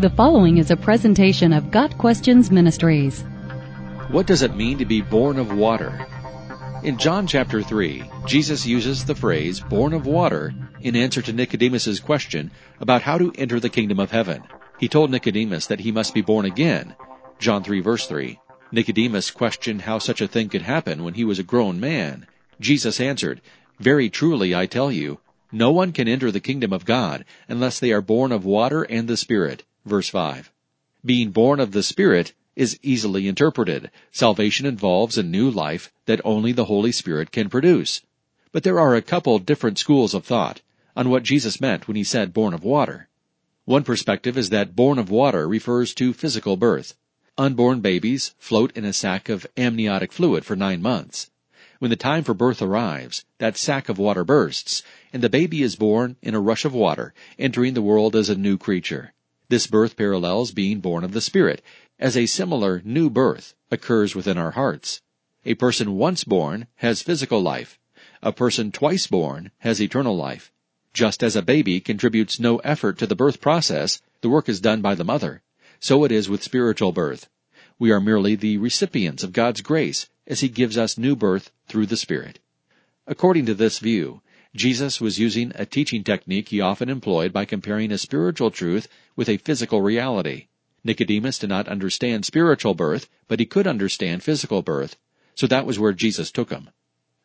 The following is a presentation of Got Questions Ministries. What does it mean to be born of water? In John chapter 3, Jesus uses the phrase born of water in answer to Nicodemus's question about how to enter the kingdom of heaven. He told Nicodemus that he must be born again. John 3 verse 3. Nicodemus questioned how such a thing could happen when he was a grown man. Jesus answered, Very truly I tell you, no one can enter the kingdom of God unless they are born of water and the Spirit. Verse 5. Being born of the Spirit is easily interpreted. Salvation involves a new life that only the Holy Spirit can produce. But there are a couple different schools of thought on what Jesus meant when he said born of water. One perspective is that born of water refers to physical birth. Unborn babies float in a sac of amniotic fluid for nine months. When the time for birth arrives, that sac of water bursts, and the baby is born in a rush of water, entering the world as a new creature. This birth parallels being born of the Spirit, as a similar new birth occurs within our hearts. A person once born has physical life. A person twice born has eternal life. Just as a baby contributes no effort to the birth process, the work is done by the mother. So it is with spiritual birth. We are merely the recipients of God's grace as He gives us new birth through the Spirit. According to this view, Jesus was using a teaching technique he often employed by comparing a spiritual truth with a physical reality. Nicodemus did not understand spiritual birth, but he could understand physical birth, so that was where Jesus took him.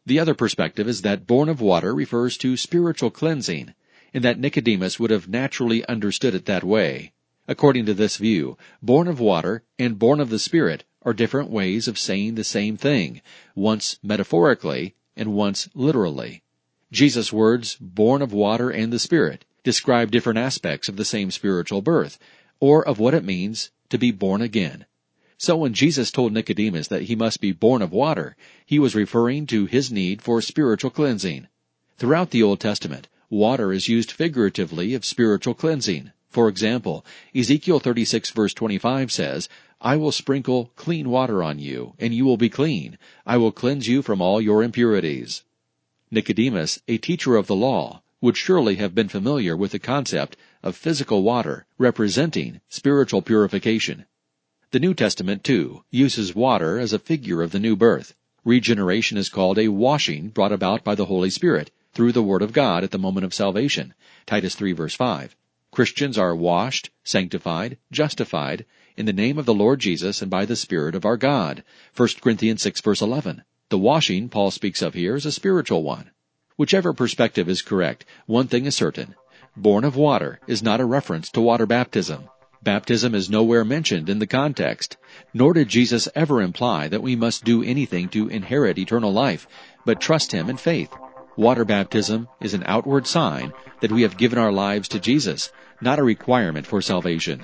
The other perspective is that born of water refers to spiritual cleansing, and that Nicodemus would have naturally understood it that way. According to this view, born of water and born of the Spirit are different ways of saying the same thing, once metaphorically and once literally. Jesus' words, born of water and the Spirit, describe different aspects of the same spiritual birth, or of what it means to be born again. So when Jesus told Nicodemus that he must be born of water, he was referring to his need for spiritual cleansing. Throughout the Old Testament, water is used figuratively of spiritual cleansing. For example, Ezekiel 36 verse 25 says, I will sprinkle clean water on you, and you will be clean. I will cleanse you from all your impurities. Nicodemus, a teacher of the law, would surely have been familiar with the concept of physical water representing spiritual purification. The New Testament, too, uses water as a figure of the new birth. Regeneration is called a washing brought about by the Holy Spirit through the Word of God at the moment of salvation. Titus 3 verse 5. Christians are washed, sanctified, justified in the name of the Lord Jesus and by the Spirit of our God. 1 Corinthians 6 verse 11. The washing Paul speaks of here is a spiritual one. Whichever perspective is correct, one thing is certain. Born of water is not a reference to water baptism. Baptism is nowhere mentioned in the context, nor did Jesus ever imply that we must do anything to inherit eternal life, but trust Him in faith. Water baptism is an outward sign that we have given our lives to Jesus, not a requirement for salvation.